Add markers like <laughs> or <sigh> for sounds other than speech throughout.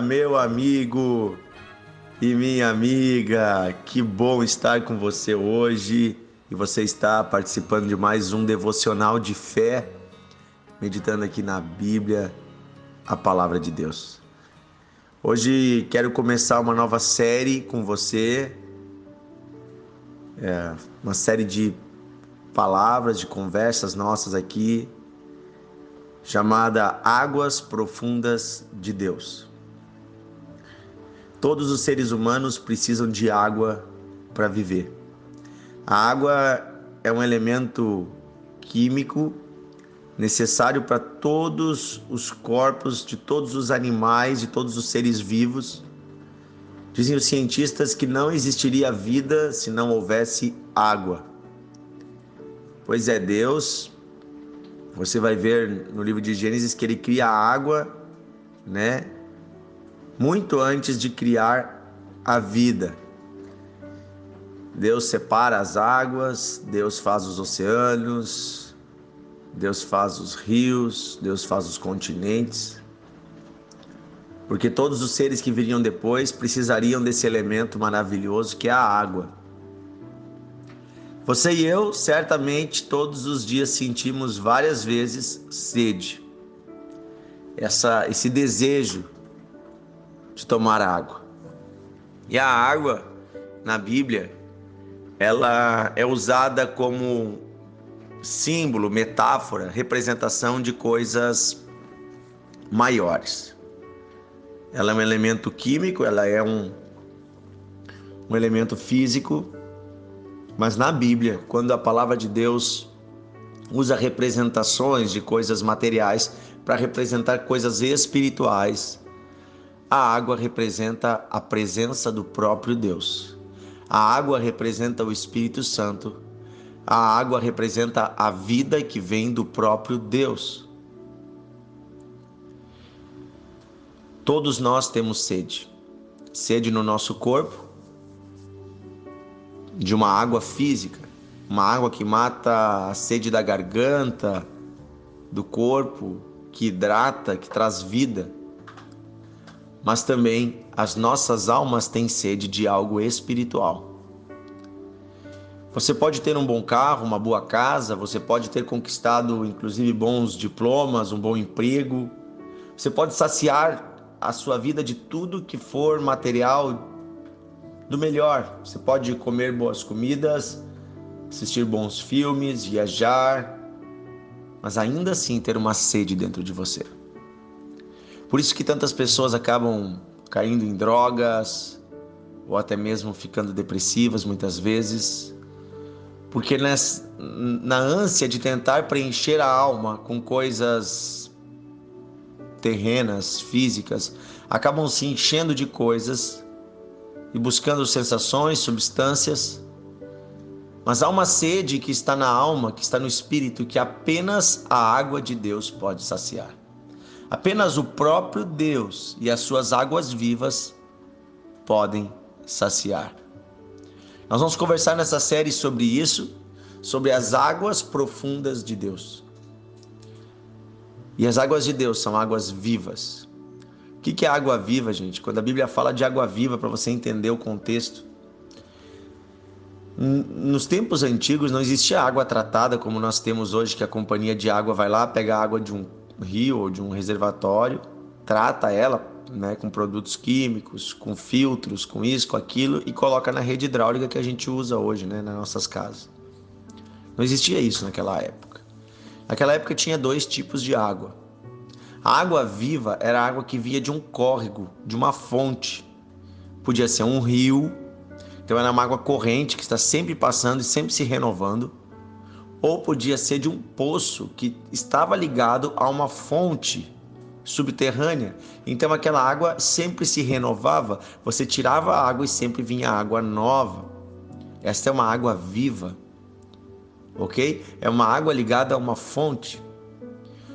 meu amigo e minha amiga. Que bom estar com você hoje e você está participando de mais um devocional de fé, meditando aqui na Bíblia, a palavra de Deus. Hoje quero começar uma nova série com você, é, uma série de palavras, de conversas nossas aqui chamada Águas Profundas de Deus. Todos os seres humanos precisam de água para viver. A água é um elemento químico necessário para todos os corpos de todos os animais, de todos os seres vivos. Dizem os cientistas que não existiria vida se não houvesse água. Pois é, Deus você vai ver no livro de Gênesis que ele cria a água, né? Muito antes de criar a vida. Deus separa as águas, Deus faz os oceanos, Deus faz os rios, Deus faz os continentes. Porque todos os seres que viriam depois precisariam desse elemento maravilhoso que é a água. Você e eu, certamente, todos os dias sentimos várias vezes sede. Essa, esse desejo de tomar água. E a água, na Bíblia, ela é usada como símbolo, metáfora, representação de coisas maiores. Ela é um elemento químico, ela é um, um elemento físico mas na Bíblia, quando a palavra de Deus usa representações de coisas materiais para representar coisas espirituais, a água representa a presença do próprio Deus. A água representa o Espírito Santo. A água representa a vida que vem do próprio Deus. Todos nós temos sede. Sede no nosso corpo, de uma água física, uma água que mata a sede da garganta, do corpo, que hidrata, que traz vida. Mas também as nossas almas têm sede de algo espiritual. Você pode ter um bom carro, uma boa casa, você pode ter conquistado inclusive bons diplomas, um bom emprego. Você pode saciar a sua vida de tudo que for material do melhor. Você pode comer boas comidas, assistir bons filmes, viajar, mas ainda assim ter uma sede dentro de você. Por isso que tantas pessoas acabam caindo em drogas ou até mesmo ficando depressivas muitas vezes, porque nessa, na ânsia de tentar preencher a alma com coisas terrenas, físicas, acabam se enchendo de coisas e buscando sensações, substâncias. Mas há uma sede que está na alma, que está no espírito, que apenas a água de Deus pode saciar. Apenas o próprio Deus e as suas águas vivas podem saciar. Nós vamos conversar nessa série sobre isso, sobre as águas profundas de Deus. E as águas de Deus são águas vivas. O que é água viva, gente? Quando a Bíblia fala de água viva, para você entender o contexto. Nos tempos antigos não existia água tratada como nós temos hoje, que a companhia de água vai lá, pega a água de um rio ou de um reservatório, trata ela né, com produtos químicos, com filtros, com isso, com aquilo e coloca na rede hidráulica que a gente usa hoje né, nas nossas casas. Não existia isso naquela época. Naquela época tinha dois tipos de água a água viva era a água que via de um córrego, de uma fonte. Podia ser um rio, então era uma água corrente que está sempre passando e sempre se renovando. Ou podia ser de um poço que estava ligado a uma fonte subterrânea. Então aquela água sempre se renovava, você tirava a água e sempre vinha água nova. Esta é uma água viva. OK? É uma água ligada a uma fonte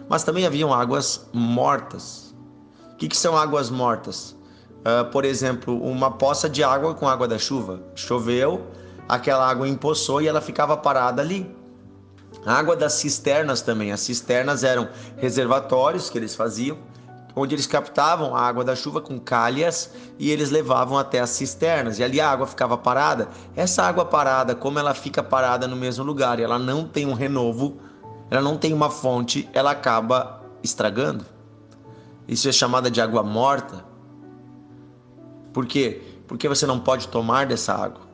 mas também haviam águas mortas. O que, que são águas mortas? Uh, por exemplo, uma poça de água com água da chuva. Choveu, aquela água empoçou e ela ficava parada ali. A água das cisternas também. As cisternas eram reservatórios que eles faziam, onde eles captavam a água da chuva com calhas e eles levavam até as cisternas. E ali a água ficava parada. Essa água parada, como ela fica parada no mesmo lugar e ela não tem um renovo, ela não tem uma fonte, ela acaba estragando. Isso é chamada de água morta. Por quê? Porque você não pode tomar dessa água.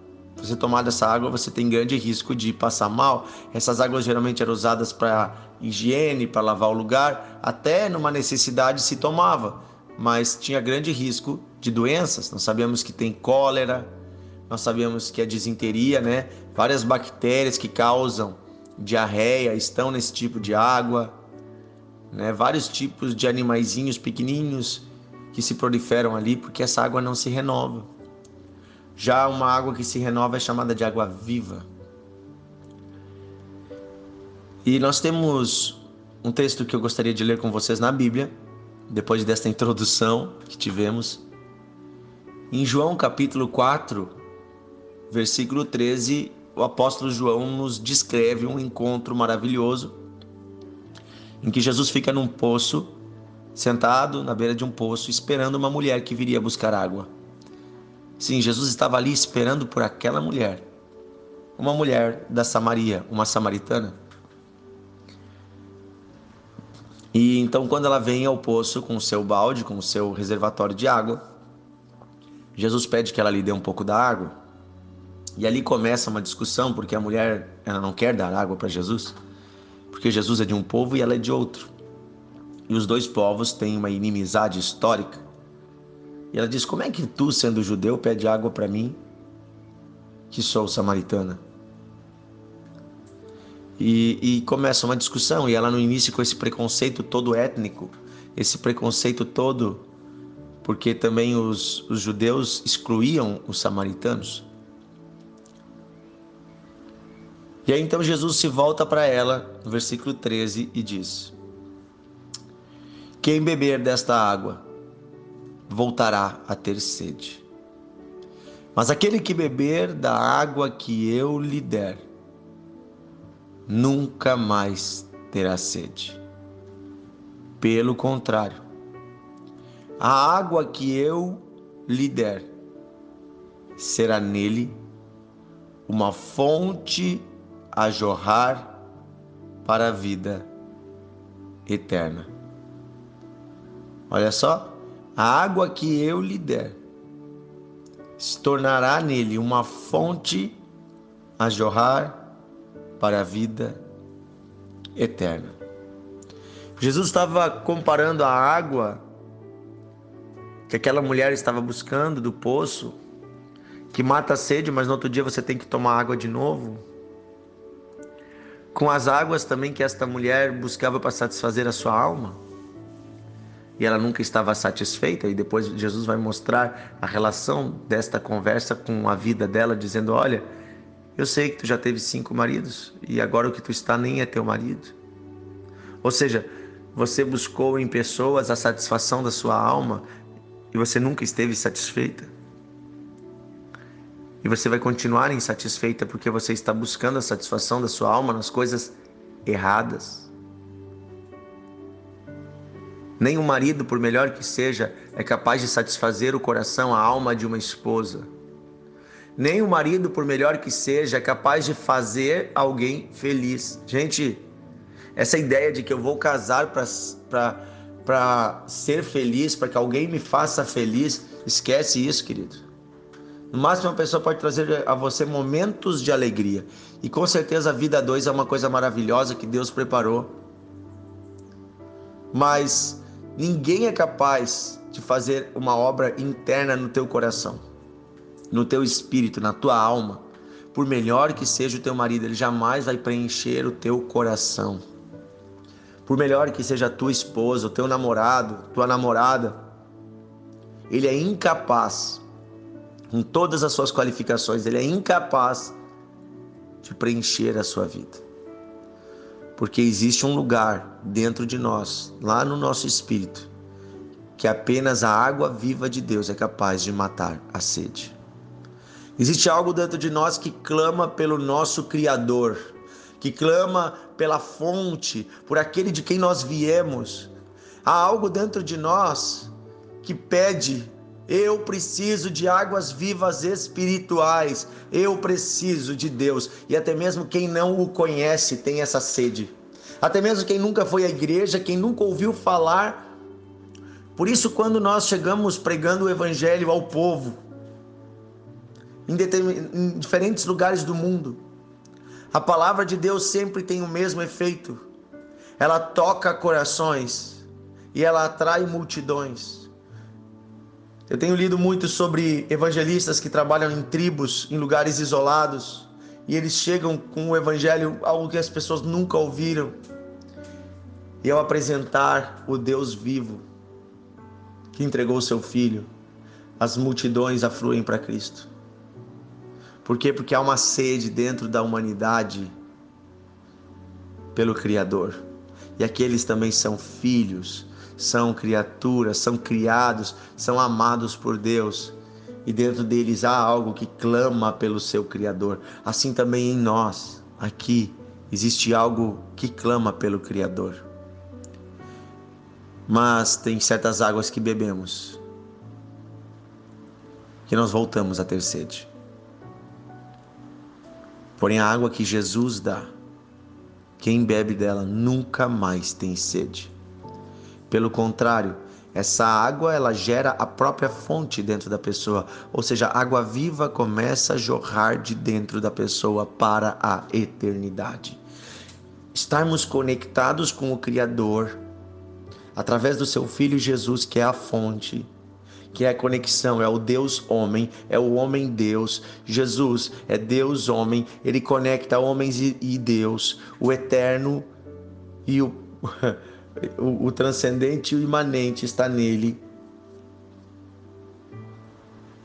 Você tomar dessa água, você tem grande risco de passar mal. Essas águas geralmente eram usadas para higiene, para lavar o lugar, até numa necessidade se tomava, mas tinha grande risco de doenças. Nós sabemos que tem cólera, nós sabemos que a disenteria, né? Várias bactérias que causam diarreia estão nesse tipo de água, né? Vários tipos de animaizinhos pequenininhos que se proliferam ali porque essa água não se renova. Já uma água que se renova é chamada de água viva. E nós temos um texto que eu gostaria de ler com vocês na Bíblia, depois desta introdução que tivemos. Em João capítulo 4, versículo 13, o apóstolo João nos descreve um encontro maravilhoso em que Jesus fica num poço, sentado na beira de um poço, esperando uma mulher que viria buscar água. Sim, Jesus estava ali esperando por aquela mulher. Uma mulher da Samaria, uma samaritana. E então, quando ela vem ao poço com o seu balde, com o seu reservatório de água, Jesus pede que ela lhe dê um pouco da água. E ali começa uma discussão, porque a mulher ela não quer dar água para Jesus, porque Jesus é de um povo e ela é de outro. E os dois povos têm uma inimizade histórica. E ela diz: Como é que tu, sendo judeu, pede água para mim, que sou samaritana? E, e, começa uma discussão, e ela no início com esse preconceito todo étnico, esse preconceito todo, porque também os, os judeus excluíam os samaritanos. E aí então Jesus se volta para ela, no versículo 13, e diz: Quem beber desta água, voltará a ter sede. Mas aquele que beber da água que eu lhe der, nunca mais terá sede. Pelo contrário, a água que eu lhe der será nele uma fonte a jorrar para a vida eterna. Olha só, a água que eu lhe der se tornará nele uma fonte a jorrar para a vida eterna. Jesus estava comparando a água que aquela mulher estava buscando do poço, que mata a sede, mas no outro dia você tem que tomar água de novo, com as águas também que esta mulher buscava para satisfazer a sua alma e ela nunca estava satisfeita, e depois Jesus vai mostrar a relação desta conversa com a vida dela, dizendo: Olha, eu sei que tu já teve cinco maridos e agora o que tu está nem é teu marido. Ou seja, você buscou em pessoas a satisfação da sua alma e você nunca esteve satisfeita. E você vai continuar insatisfeita porque você está buscando a satisfação da sua alma nas coisas erradas. Nem o marido, por melhor que seja, é capaz de satisfazer o coração, a alma de uma esposa. Nem o marido, por melhor que seja, é capaz de fazer alguém feliz. Gente, essa ideia de que eu vou casar para ser feliz, para que alguém me faça feliz, esquece isso, querido. No máximo, uma pessoa pode trazer a você momentos de alegria. E com certeza a vida a dois é uma coisa maravilhosa que Deus preparou. Mas Ninguém é capaz de fazer uma obra interna no teu coração, no teu espírito, na tua alma. Por melhor que seja o teu marido, ele jamais vai preencher o teu coração. Por melhor que seja a tua esposa, o teu namorado, tua namorada, ele é incapaz, com todas as suas qualificações, ele é incapaz de preencher a sua vida porque existe um lugar dentro de nós, lá no nosso espírito, que apenas a água viva de Deus é capaz de matar a sede. Existe algo dentro de nós que clama pelo nosso Criador, que clama pela fonte, por aquele de quem nós viemos. Há algo dentro de nós que pede eu preciso de águas vivas espirituais. Eu preciso de Deus. E até mesmo quem não o conhece tem essa sede. Até mesmo quem nunca foi à igreja, quem nunca ouviu falar. Por isso, quando nós chegamos pregando o evangelho ao povo, em, em diferentes lugares do mundo, a palavra de Deus sempre tem o mesmo efeito. Ela toca corações e ela atrai multidões. Eu tenho lido muito sobre evangelistas que trabalham em tribos, em lugares isolados, e eles chegam com o evangelho, algo que as pessoas nunca ouviram. E ao apresentar o Deus vivo, que entregou o seu filho, as multidões afluem para Cristo. Por quê? Porque há uma sede dentro da humanidade pelo Criador. E aqueles também são filhos são criaturas, são criados, são amados por Deus. E dentro deles há algo que clama pelo seu Criador. Assim também em nós, aqui, existe algo que clama pelo Criador. Mas tem certas águas que bebemos que nós voltamos a ter sede. Porém, a água que Jesus dá, quem bebe dela nunca mais tem sede. Pelo contrário, essa água ela gera a própria fonte dentro da pessoa, ou seja, a água viva começa a jorrar de dentro da pessoa para a eternidade. Estarmos conectados com o Criador através do seu Filho Jesus, que é a fonte, que é a conexão, é o Deus homem, é o homem Deus. Jesus é Deus homem, ele conecta homens e Deus, o eterno e o <laughs> o, o transcendente e o imanente está nele.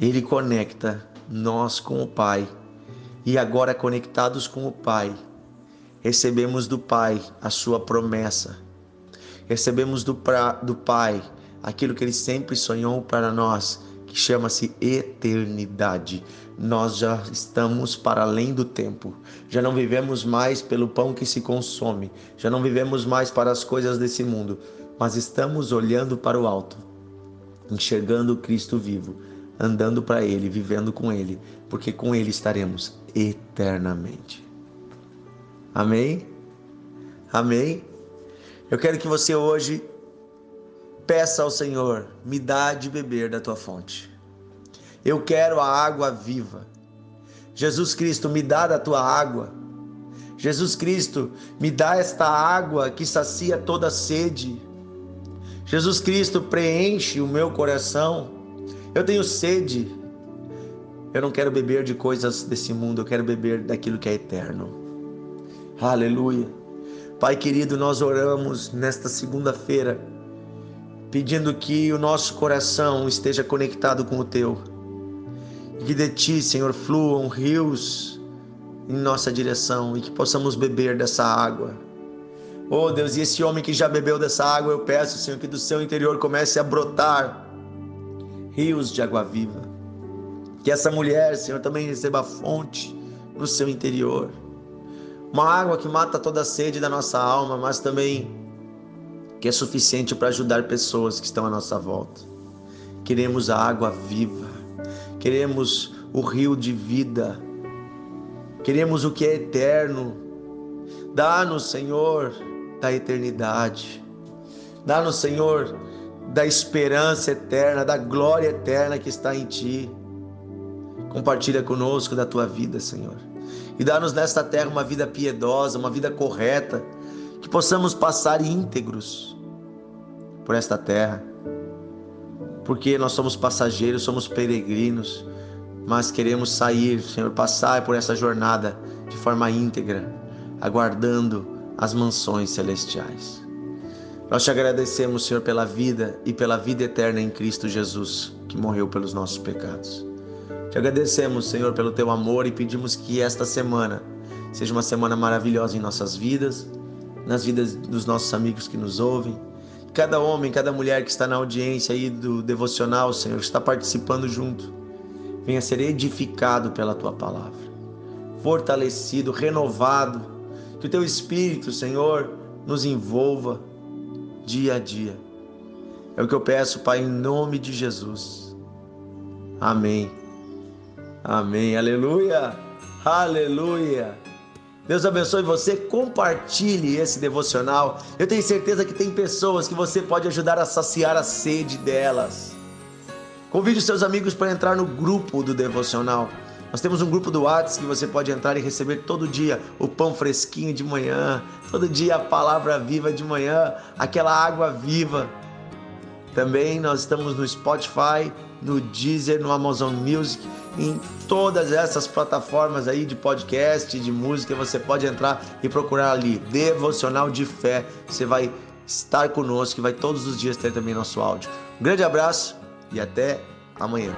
Ele conecta nós com o Pai. E agora, conectados com o Pai, recebemos do Pai a sua promessa. Recebemos do, pra, do Pai aquilo que ele sempre sonhou para nós, que chama-se eternidade nós já estamos para além do tempo. Já não vivemos mais pelo pão que se consome, já não vivemos mais para as coisas desse mundo, mas estamos olhando para o alto, enxergando Cristo vivo, andando para Ele, vivendo com Ele, porque com Ele estaremos eternamente. Amém? Amém? Eu quero que você hoje peça ao Senhor, me dá de beber da tua fonte. Eu quero a água viva. Jesus Cristo, me dá da tua água. Jesus Cristo, me dá esta água que sacia toda sede. Jesus Cristo, preenche o meu coração. Eu tenho sede. Eu não quero beber de coisas desse mundo, eu quero beber daquilo que é eterno. Aleluia. Pai querido, nós oramos nesta segunda-feira, pedindo que o nosso coração esteja conectado com o teu que de ti, Senhor, fluam rios em nossa direção e que possamos beber dessa água. Oh Deus, e esse homem que já bebeu dessa água, eu peço, Senhor, que do seu interior comece a brotar rios de água viva. Que essa mulher, Senhor, também receba fonte no seu interior. Uma água que mata toda a sede da nossa alma, mas também que é suficiente para ajudar pessoas que estão à nossa volta. Queremos a água viva queremos o rio de vida, queremos o que é eterno. Dá-nos, Senhor, da eternidade. Dá-nos, Senhor, da esperança eterna, da glória eterna que está em Ti. Compartilha conosco da Tua vida, Senhor. E dá-nos nesta terra uma vida piedosa, uma vida correta, que possamos passar íntegros por esta terra porque nós somos passageiros, somos peregrinos, mas queremos sair, Senhor, passar por essa jornada de forma íntegra, aguardando as mansões celestiais. Nós te agradecemos, Senhor, pela vida e pela vida eterna em Cristo Jesus, que morreu pelos nossos pecados. Te agradecemos, Senhor, pelo teu amor e pedimos que esta semana seja uma semana maravilhosa em nossas vidas, nas vidas dos nossos amigos que nos ouvem cada homem, cada mulher que está na audiência aí do devocional, Senhor, está participando junto, venha ser edificado pela tua palavra, fortalecido, renovado, que o teu Espírito, Senhor, nos envolva dia a dia, É o que eu peço, Pai, em nome de Jesus. Amém. Amém. Aleluia. Aleluia. Deus abençoe você, compartilhe esse devocional. Eu tenho certeza que tem pessoas que você pode ajudar a saciar a sede delas. Convide os seus amigos para entrar no grupo do devocional. Nós temos um grupo do WhatsApp que você pode entrar e receber todo dia o pão fresquinho de manhã, todo dia a palavra viva de manhã, aquela água viva. Também nós estamos no Spotify, no Deezer, no Amazon Music em todas essas plataformas aí de podcast, de música, você pode entrar e procurar ali Devocional de Fé. Você vai estar conosco e vai todos os dias ter também nosso áudio. Um grande abraço e até amanhã.